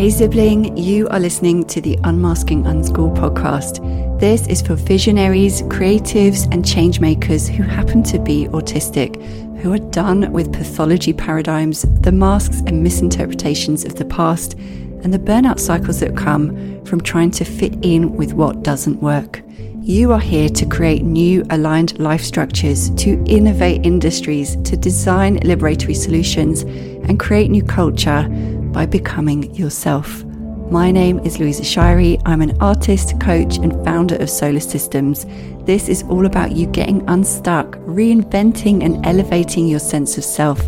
Hey, sibling, you are listening to the Unmasking Unschool podcast. This is for visionaries, creatives, and changemakers who happen to be autistic, who are done with pathology paradigms, the masks and misinterpretations of the past, and the burnout cycles that come from trying to fit in with what doesn't work. You are here to create new aligned life structures, to innovate industries, to design liberatory solutions, and create new culture by becoming yourself. My name is Louisa Shaeri. I'm an artist, coach, and founder of SOLA Systems. This is all about you getting unstuck, reinventing and elevating your sense of self,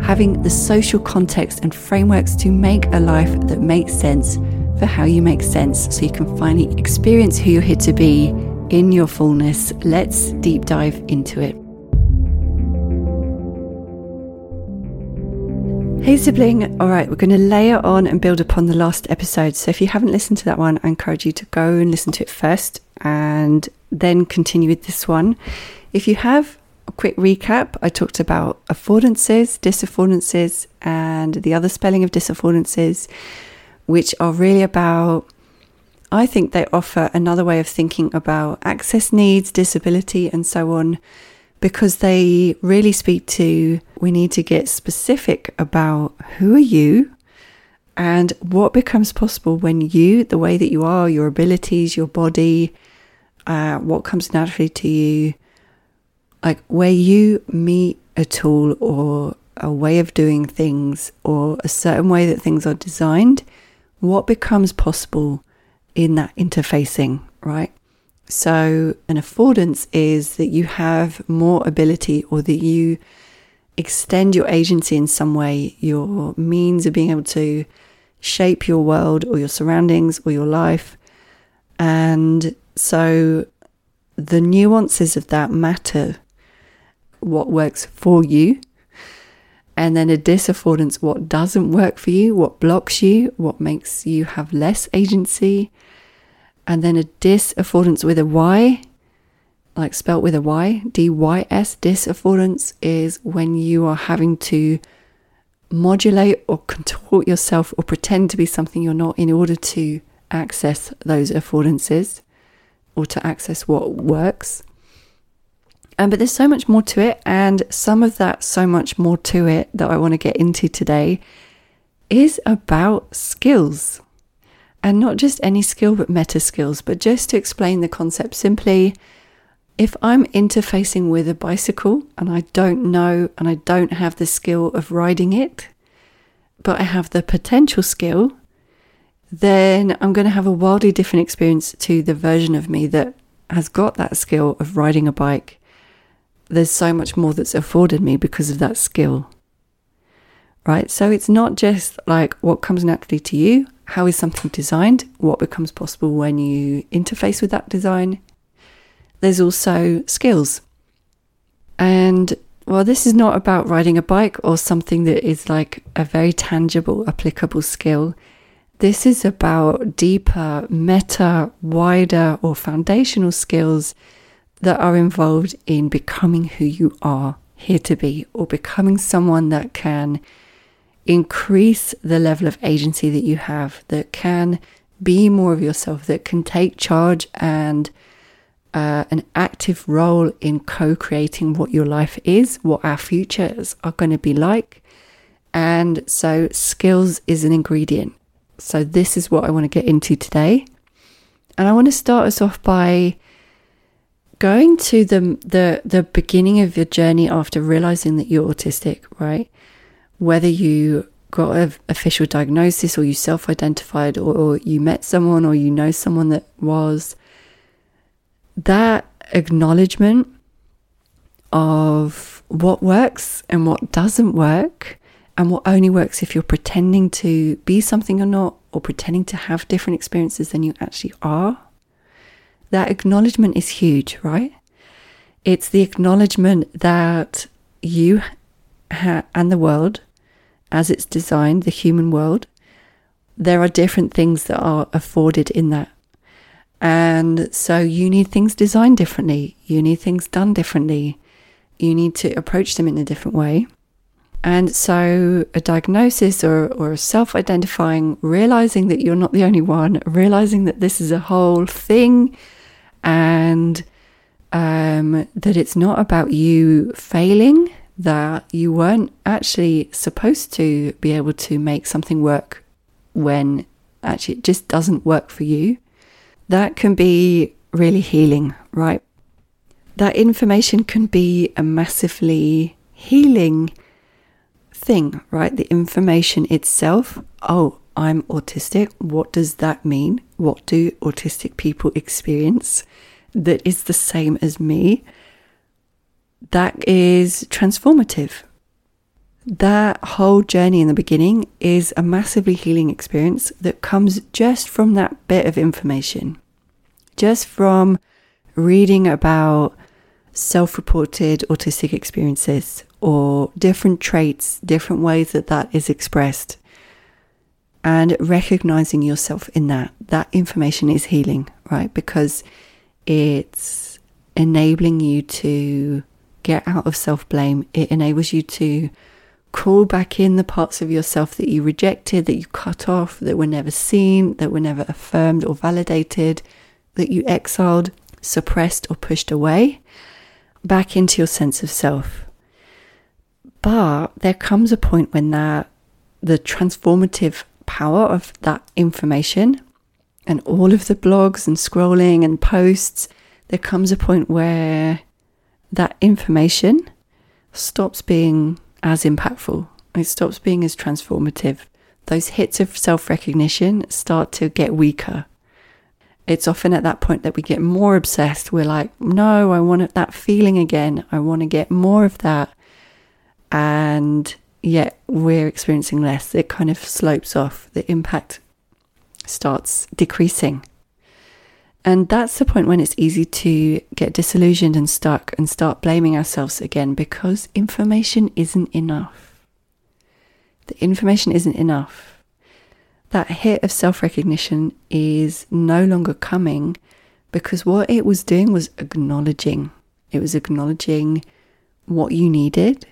having the social context and frameworks to make a life that makes sense for how you make sense so you can finally experience who you're here to be in your fullness. Let's deep dive into it. Hey, sibling. All right, we're going to layer on and build upon the last episode. So, if you haven't listened to that one, I encourage you to go and listen to it first and then continue with this one. If you have a quick recap, I talked about affordances, disaffordances, and the other spelling of disaffordances, which are really about, I think they offer another way of thinking about access needs, disability, and so on because they really speak to we need to get specific about who are you and what becomes possible when you, the way that you are, your abilities, your body, uh, what comes naturally to you, like where you meet a tool or a way of doing things or a certain way that things are designed, what becomes possible in that interfacing, right? So, an affordance is that you have more ability or that you extend your agency in some way, your means of being able to shape your world or your surroundings or your life. And so, the nuances of that matter what works for you. And then a disaffordance, what doesn't work for you, what blocks you, what makes you have less agency and then a disaffordance with a Y, like spelt with a Y, D Y S, disaffordance is when you are having to modulate or contort yourself or pretend to be something you're not in order to access those affordances or to access what works. Um, but there's so much more to it, and some of that, so much more to it that I want to get into today is about skills. And not just any skill, but meta skills. But just to explain the concept simply, if I'm interfacing with a bicycle and I don't know and I don't have the skill of riding it, but I have the potential skill, then I'm going to have a wildly different experience to the version of me that has got that skill of riding a bike. There's so much more that's afforded me because of that skill. Right? So it's not just like what comes naturally to you. How is something designed? What becomes possible when you interface with that design? There's also skills. And well, this is not about riding a bike or something that is like a very tangible, applicable skill. This is about deeper, meta, wider, or foundational skills that are involved in becoming who you are here to be, or becoming someone that can increase the level of agency that you have, that can be more of yourself, that can take charge and uh, an active role in co creating what your life is, what our futures are going to be like. And so, skills is an ingredient. So, this is what I want to get into today. And I want to start us off by going to the, the, the beginning of your journey after realizing that you're autistic, right? Whether you got an official diagnosis or you self identified or, or, you met someone or you know someone that was, that acknowledgement of what works and what doesn't work and what only works if you're pretending to be something or not or pretending to have different experiences than you actually are. That acknowledgement is huge, right? It's the acknowledgement that you ha- and the world as it's designed, the human world, there are different things that are afforded in that. And so you need things designed differently. You need things done differently. You need to approach them in a different way. And so, a diagnosis or, or self identifying, realizing that you're not the only one, realizing that this is a whole thing, and um, that it's not about you failing, that you weren't actually supposed to be able to make something work when actually it just doesn't work for you. That can be really healing, right? That information can be a massively healing thing, right? The information itself. Oh, I'm autistic. What does that mean? What do autistic people experience that is the same as me? That is transformative. That whole journey in the beginning is a massively healing experience that comes just from that bit of information, just from reading about self reported autistic experiences or different traits, different ways that that is expressed, and recognizing yourself in that. That information is healing, right? Because it's enabling you to get out of self blame, it enables you to call back in the parts of yourself that you rejected, that you cut off, that were never seen, that were never affirmed or validated, that you exiled, suppressed, or pushed away, back into your sense of self. But there comes a point when that the transformative power of that information and all of the blogs and scrolling and posts, there comes a point where that information stops being as impactful. It stops being as transformative. Those hits of self recognition start to get weaker. It's often at that point that we get more obsessed. We're like, no, I want that feeling again. I want to get more of that and yet we're experiencing less. It kind of slopes off, the impact starts decreasing. And that's the point when it's easy to get disillusioned and stuck and start blaming ourselves again because information isn't enough. The information isn't enough. That hit of self recognition is no longer coming because what it was doing was acknowledging. It was acknowledging what you needed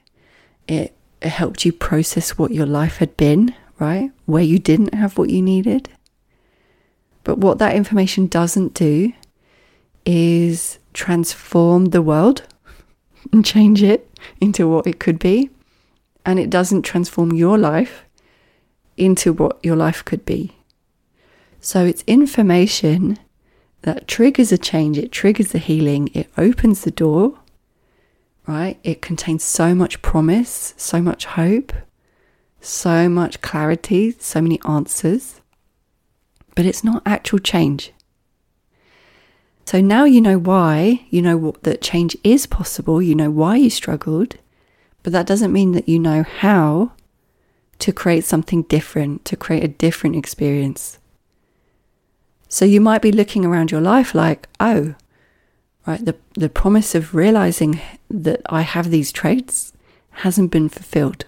it, it helped you process what your life had been, right? Where you didn't have what you needed. But what that information doesn't do is transform the world and change it into what it could be. And it doesn't transform your life into what your life could be. So it's information that triggers a change, it triggers the healing, it opens the door right? It contains so much promise, so much hope, so much clarity, so many answers, but it's not actual change. So now you know why, you know what, that change is possible, you know why you struggled, but that doesn't mean that you know how to create something different, to create a different experience. So you might be looking around your life like, oh, right? The, the promise of realizing that I have these traits hasn't been fulfilled.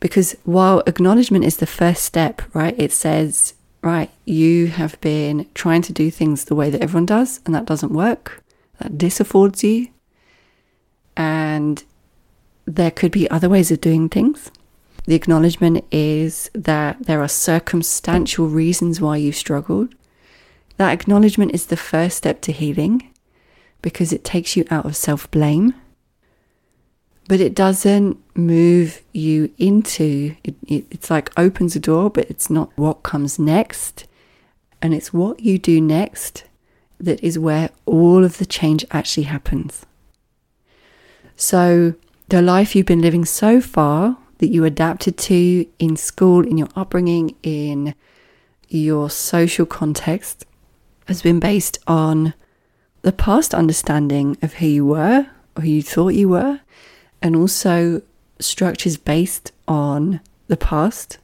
Because while acknowledgement is the first step, right, it says, right, you have been trying to do things the way that everyone does, and that doesn't work. That disaffords you. And there could be other ways of doing things. The acknowledgement is that there are circumstantial reasons why you struggled. That acknowledgement is the first step to healing because it takes you out of self blame, but it doesn't move you into it, it, It's like opens a door, but it's not what comes next. And it's what you do next that is where all of the change actually happens. So, the life you've been living so far that you adapted to in school, in your upbringing, in your social context, has been based on the past understanding of who you were or who you thought you were, and also structures based on the past,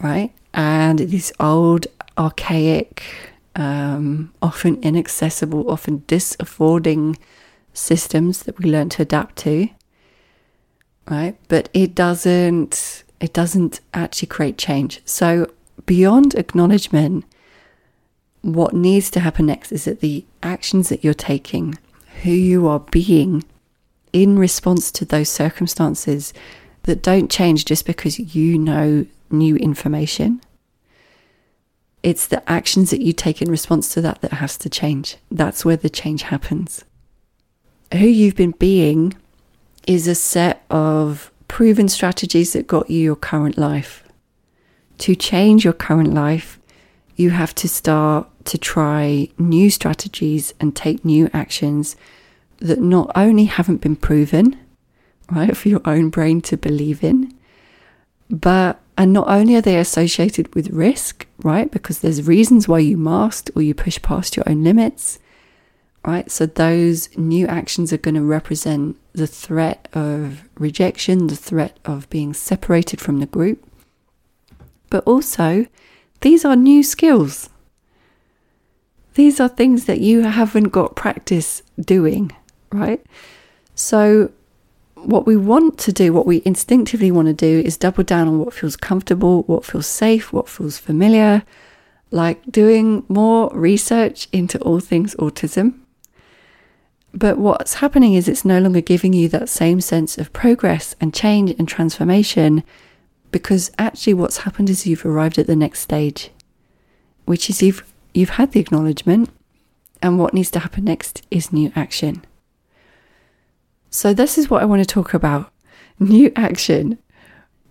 right? And these old, archaic, um, often inaccessible, often disaffording systems that we learn to adapt to, right? But it doesn't. It doesn't actually create change. So beyond acknowledgement what needs to happen next is that the actions that you're taking, who you are being, in response to those circumstances that don't change just because you know new information. It's the actions that you take in response to that that has to change. That's where the change happens. Who you've been being is a set of proven strategies that got you your current life. To change your current life, you have to start to try new strategies and take new actions that not only haven't been proven, right, for your own brain to believe in, but and not only are they associated with risk, right, because there's reasons why you masked or you push past your own limits, right? So those new actions are going to represent the threat of rejection, the threat of being separated from the group. But also, these are new skills. These are things that you haven't got practice doing, right? So, what we want to do, what we instinctively want to do, is double down on what feels comfortable, what feels safe, what feels familiar, like doing more research into all things autism. But what's happening is it's no longer giving you that same sense of progress and change and transformation because actually what's happened is you've arrived at the next stage, which is you've you've had the acknowledgement and what needs to happen next is new action. So, this is what I want to talk about new action.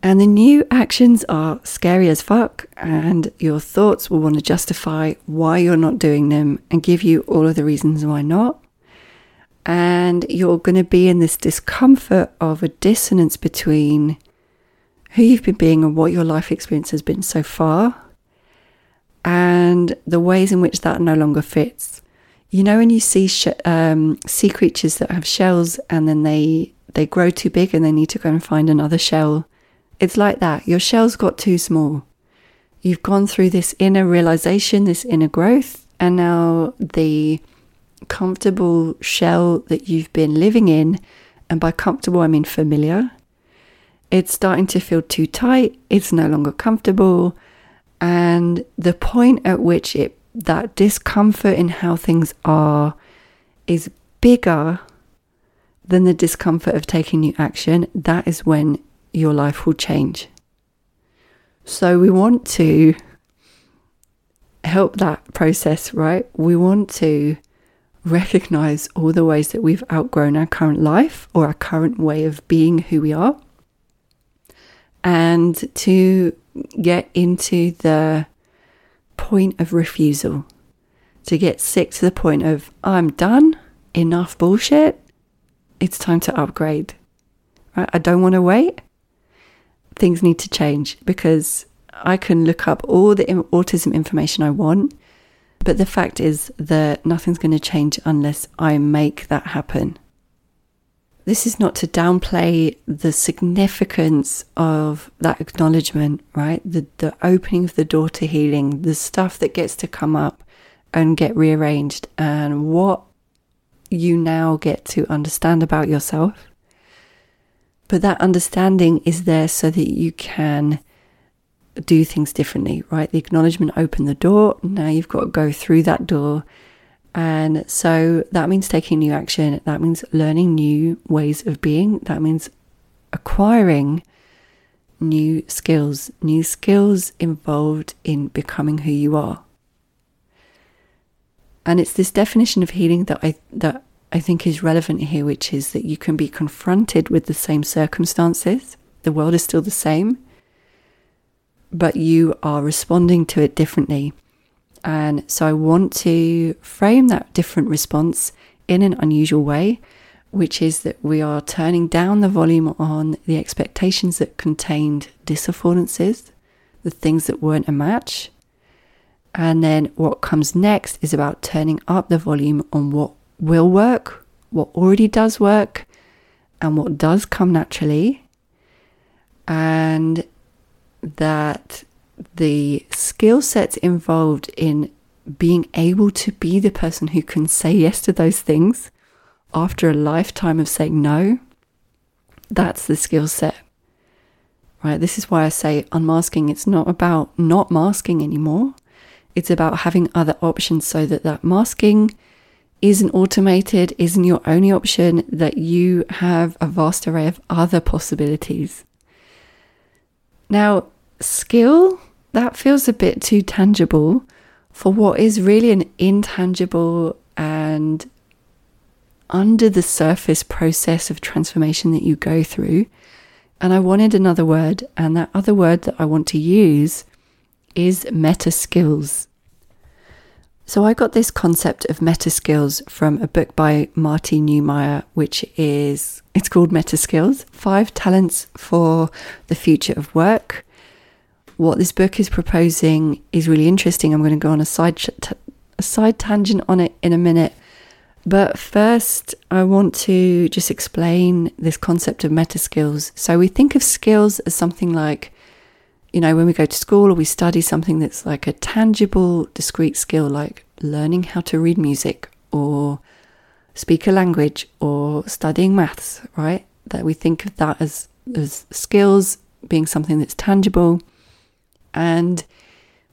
And the new actions are scary as fuck, and your thoughts will want to justify why you're not doing them and give you all of the reasons why not. And you're going to be in this discomfort of a dissonance between who you've been being and what your life experience has been so far, and the ways in which that no longer fits. You know, when you see sh- um, sea creatures that have shells and then they they grow too big and they need to go and find another shell. It's like that. Your shell's got too small. You've gone through this inner realization, this inner growth, and now the comfortable shell that you've been living in, and by comfortable I mean familiar, it's starting to feel too tight. It's no longer comfortable. And the point at which it that discomfort in how things are is bigger than the discomfort of taking new action, that is when your life will change. So we want to help that process, right? We want to recognize all the ways that we've outgrown our current life or our current way of being who we are and to get into the point of refusal, to get sick to the point of, I'm done, enough bullshit, it's time to upgrade. Right? I don't want to wait. Things need to change because I can look up all the autism information I want, but the fact is that nothing's going to change unless I make that happen. This is not to downplay the significance of that acknowledgement, right? The, the opening of the door to healing, the stuff that gets to come up and get rearranged, and what you now get to understand about yourself. But that understanding is there so that you can do things differently, right? The acknowledgement opened the door. Now you've got to go through that door and so that means taking new action. That means learning new ways of being. That means acquiring new skills, new skills involved in becoming who you are. And it's this definition of healing that I that I think is relevant here, which is that you can be confronted with the same circumstances. The world is still the same, but you are responding to it differently. And so I want to frame that different response in an unusual way, which is that we are turning down the volume on the expectations that contained disaffordances, the things that weren't a match. And then what comes next is about turning up the volume on what will work, what already does work, and what does come naturally. And that the skill sets involved in being able to be the person who can say yes to those things after a lifetime of saying no, that's the skill set. Right? This is why I say unmasking, it's not about not masking anymore. It's about having other options so that that masking isn't automated, isn't your only option, that you have a vast array of other possibilities. Now, skill, that feels a bit too tangible for what is really an intangible and under the surface process of transformation that you go through. And I wanted another word, and that other word that I want to use is meta skills. So I got this concept of meta skills from a book by Marty Neumeier, which is it's called Meta Skills: Five Talents for the Future of Work. What this book is proposing is really interesting. I'm going to go on a side t- a side tangent on it in a minute, but first I want to just explain this concept of meta skills. So we think of skills as something like you know, when we go to school or we study something that's like a tangible, discrete skill, like learning how to read music or speak a language or studying maths, right? That we think of that as, as skills being something that's tangible. And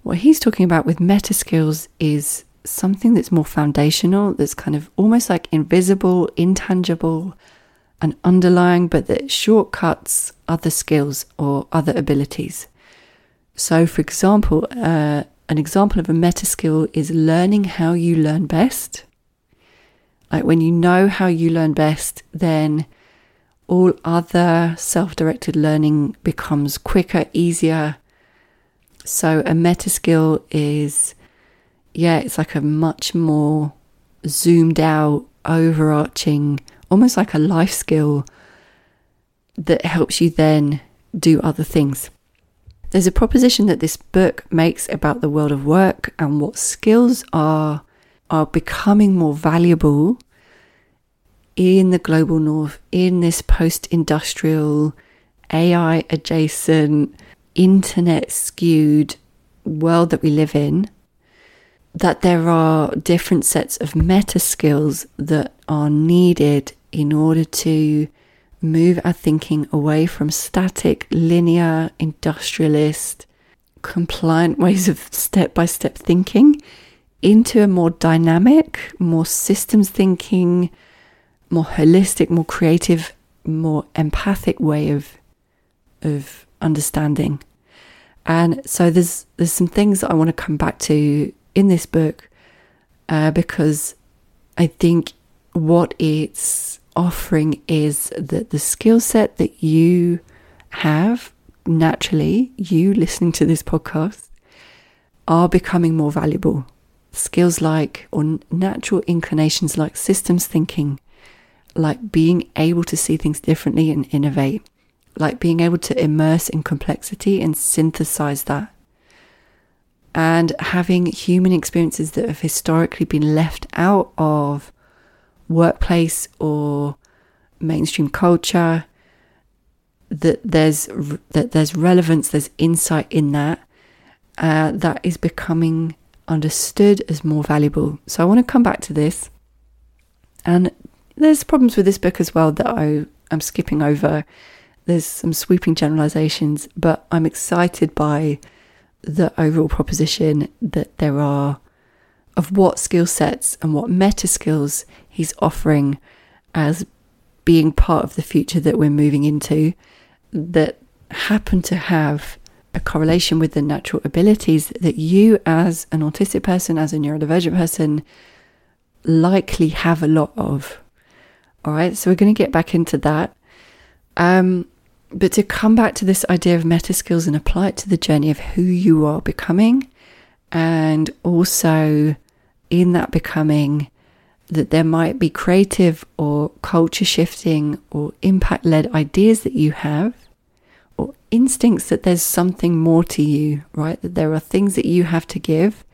what he's talking about with meta skills is something that's more foundational, that's kind of almost like invisible, intangible, and underlying, but that shortcuts other skills or other abilities. So, for example, uh, an example of a meta skill is learning how you learn best. Like when you know how you learn best, then all other self directed learning becomes quicker, easier. So, a meta skill is, yeah, it's like a much more zoomed out, overarching, almost like a life skill that helps you then do other things. There's a proposition that this book makes about the world of work and what skills are are becoming more valuable in the global north in this post-industrial AI adjacent internet skewed world that we live in that there are different sets of meta skills that are needed in order to move our thinking away from static, linear, industrialist, compliant ways of step by step thinking into a more dynamic, more systems thinking, more holistic, more creative, more empathic way of of understanding. And so there's there's some things that I want to come back to in this book uh, because I think what it's offering is that the skill set that you have naturally, you listening to this podcast, are becoming more valuable. Skills like, or natural inclinations like systems thinking, like being able to see things differently and innovate, like being able to immerse in complexity and synthesize that. And having human experiences that have historically been left out of workplace or mainstream culture that there's that there's relevance there's insight in that uh, that is becoming understood as more valuable. So i want to come back to this. And there's problems with this book as well that i am skipping over there's some sweeping generalizations but i'm excited by the overall proposition that there are of what skill sets and what meta skills he's offering as being part of the future that we're moving into that happen to have a correlation with the natural abilities that you, as an autistic person, as a neurodivergent person, likely have a lot of. All right, so we're going to get back into that. Um, but to come back to this idea of meta skills and apply it to the journey of who you are becoming, and also in that becoming, that there might be creative or culture shifting or impact led ideas that you have, or instincts that there's something more to you, right? That there are things that you have to give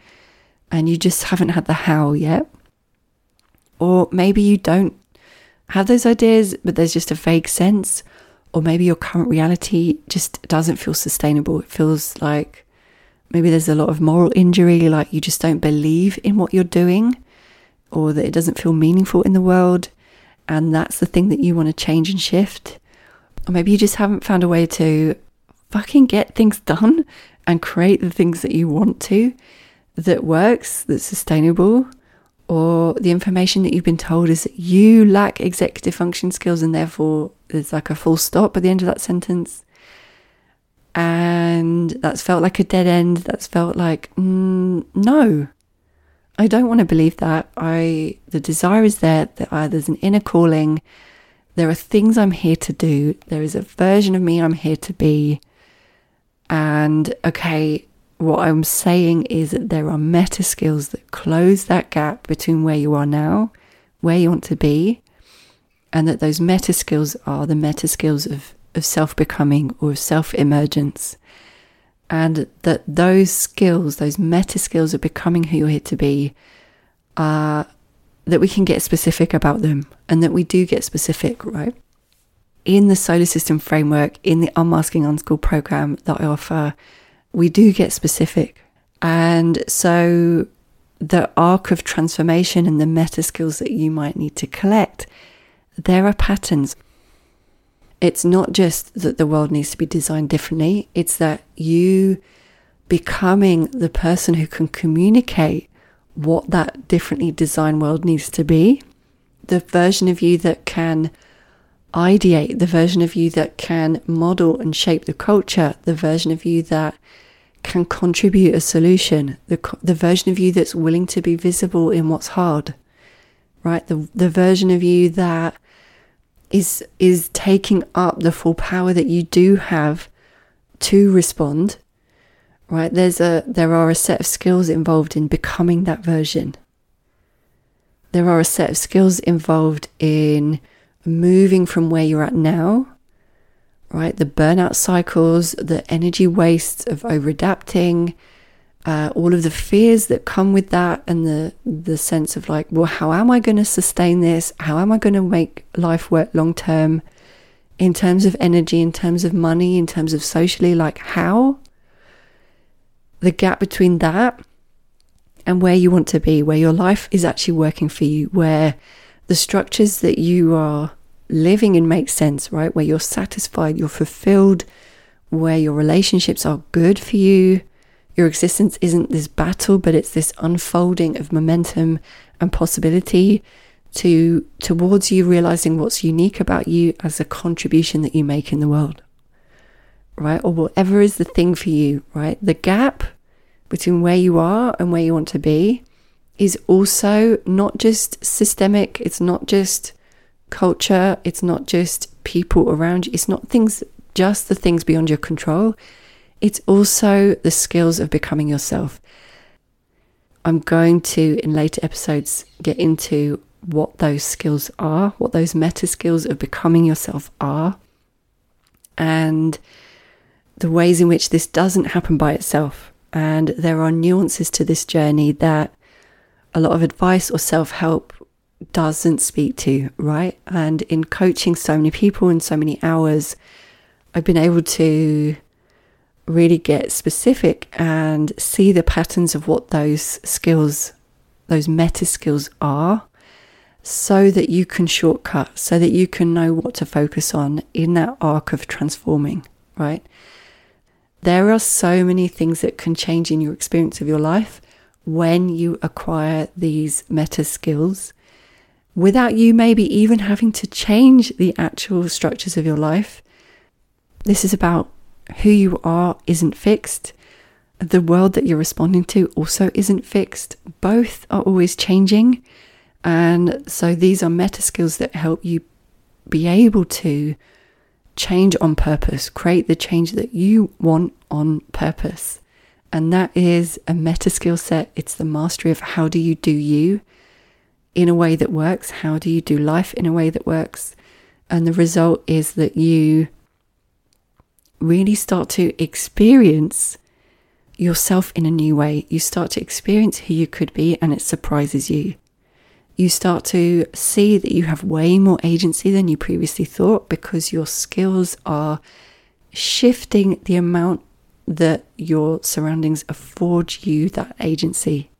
and you just haven't had the how yet. Or maybe you don't have those ideas, but there's just a vague sense. Or maybe your current reality just doesn't feel sustainable. It feels like maybe there's a lot of moral injury, like you just don't believe in what you're doing or that it doesn't feel meaningful in the world, and that's the thing that you want to change and shift. Or maybe you just haven't found a way to fucking get things done and create the things that you want to that works, that's sustainable, or the information that you've been told is that you lack executive function skills and therefore there's like a full stop at the end of that sentence. And that's felt like a dead end. That's felt like, mm, no, I don't want to believe that. I, the desire is there that uh, there's an inner calling. There are things I'm here to do. There is a version of me I'm here to be. And okay, what I'm saying is that there are meta skills that close that gap between where you are now, where you want to be, and that those meta skills are the meta skills of, of self becoming or self emergence. And that those skills, those meta skills of becoming who you're here to be, are that we can get specific about them and that we do get specific, right? In the SOLA System framework, in the Unmasking Unschooled program that I offer, we do get specific. And so the arc of transformation and the meta skills that you might need to collect, there are patterns. It's not just that the world needs to be designed differently, it's that you becoming the person who can communicate what that differently designed world needs to be, the version of you that can ideate, the version of you that can model and shape the culture, the version of you that can contribute a solution, the, the version of you that's willing to be visible in what's hard, right? The, the version of you that is, is taking up the full power that you do have to respond, right? There's a, there are a set of skills involved in becoming that version. There are a set of skills involved in moving from where you're at now right? The burnout cycles, the energy wastes of over adapting, uh, all of the fears that come with that, and the the sense of like, well, how am I going to sustain this? How am I going to make life work long term? In terms of energy, in terms of money, in terms of socially, like how? The gap between that and where you want to be, where your life is actually working for you, where the structures that you are living in make sense, right? Where you're satisfied, you're fulfilled, where your relationships are good for you. Your existence isn't this battle, but it's this unfolding of momentum and possibility to towards you realizing what's unique about you as a contribution that you make in the world. Right? Or whatever is the thing for you, right? The gap between where you are and where you want to be is also not just systemic, it's not just culture, it's not just people around you, it's not things, just the things beyond your control. It's also the skills of becoming yourself. I'm going to, in later episodes, get into what those skills are, what those meta skills of becoming yourself are, and the ways in which this doesn't happen by itself. And there are nuances to this journey that a lot of advice or self help doesn't speak to, right? And in coaching so many people in so many hours, I've been able to really get specific and see the patterns of what those skills, those meta skills are, so that you can shortcut, so that you can know what to focus on in that arc of transforming, right? There are so many things that can change in your experience of your life when you acquire these meta skills without you maybe even having to change the actual structures of your life. This is about who you are isn't fixed. The world that you're responding to also isn't fixed. Both are always changing. And so these are meta skills that help you be able to change on purpose, create the change that you want on purpose. And that is a meta skill set. It's the mastery of how do you do you in a way that works? How do you do life in a way that works? And the result is that you really start to experience yourself in a new way. You start to experience who you could be, and it surprises you. You start to see that you have way more agency than you previously thought because your skills are shifting the amount that your surroundings afford you that agency.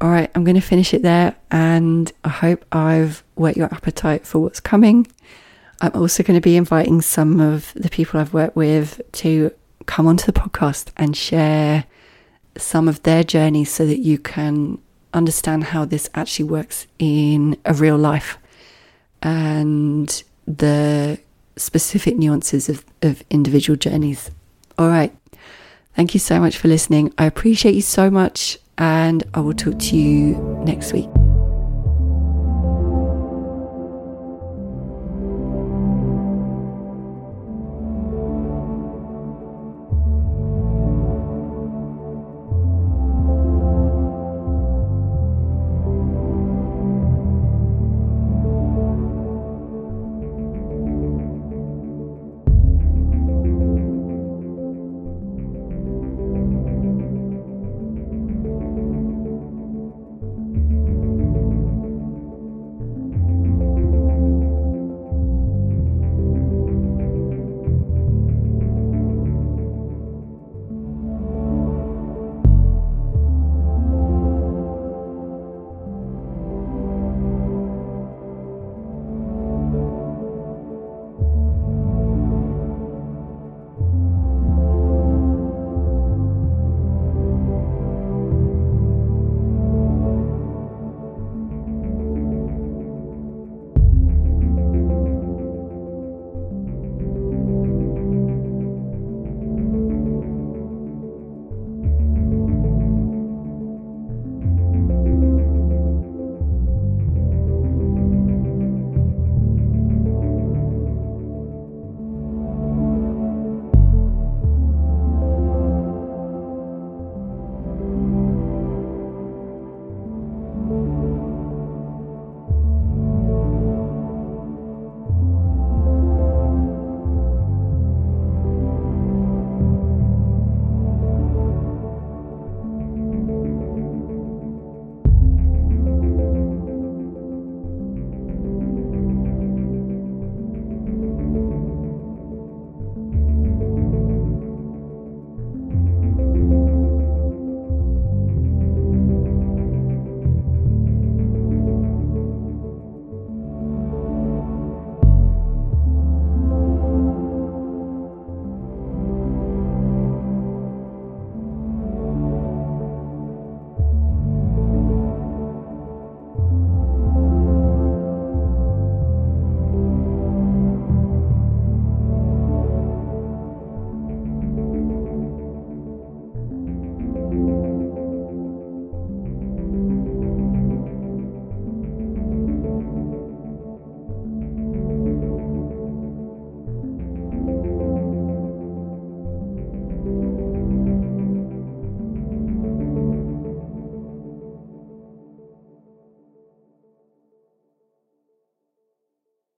All right, I'm going to finish it there, and I hope I've whet your appetite for what's coming. I'm also going to be inviting some of the people I've worked with to come onto the podcast and share some of their journeys so that you can understand how this actually works in a real life and the specific nuances of, of individual journeys. All right. Thank you so much for listening. I appreciate you so much, and I will talk to you next week.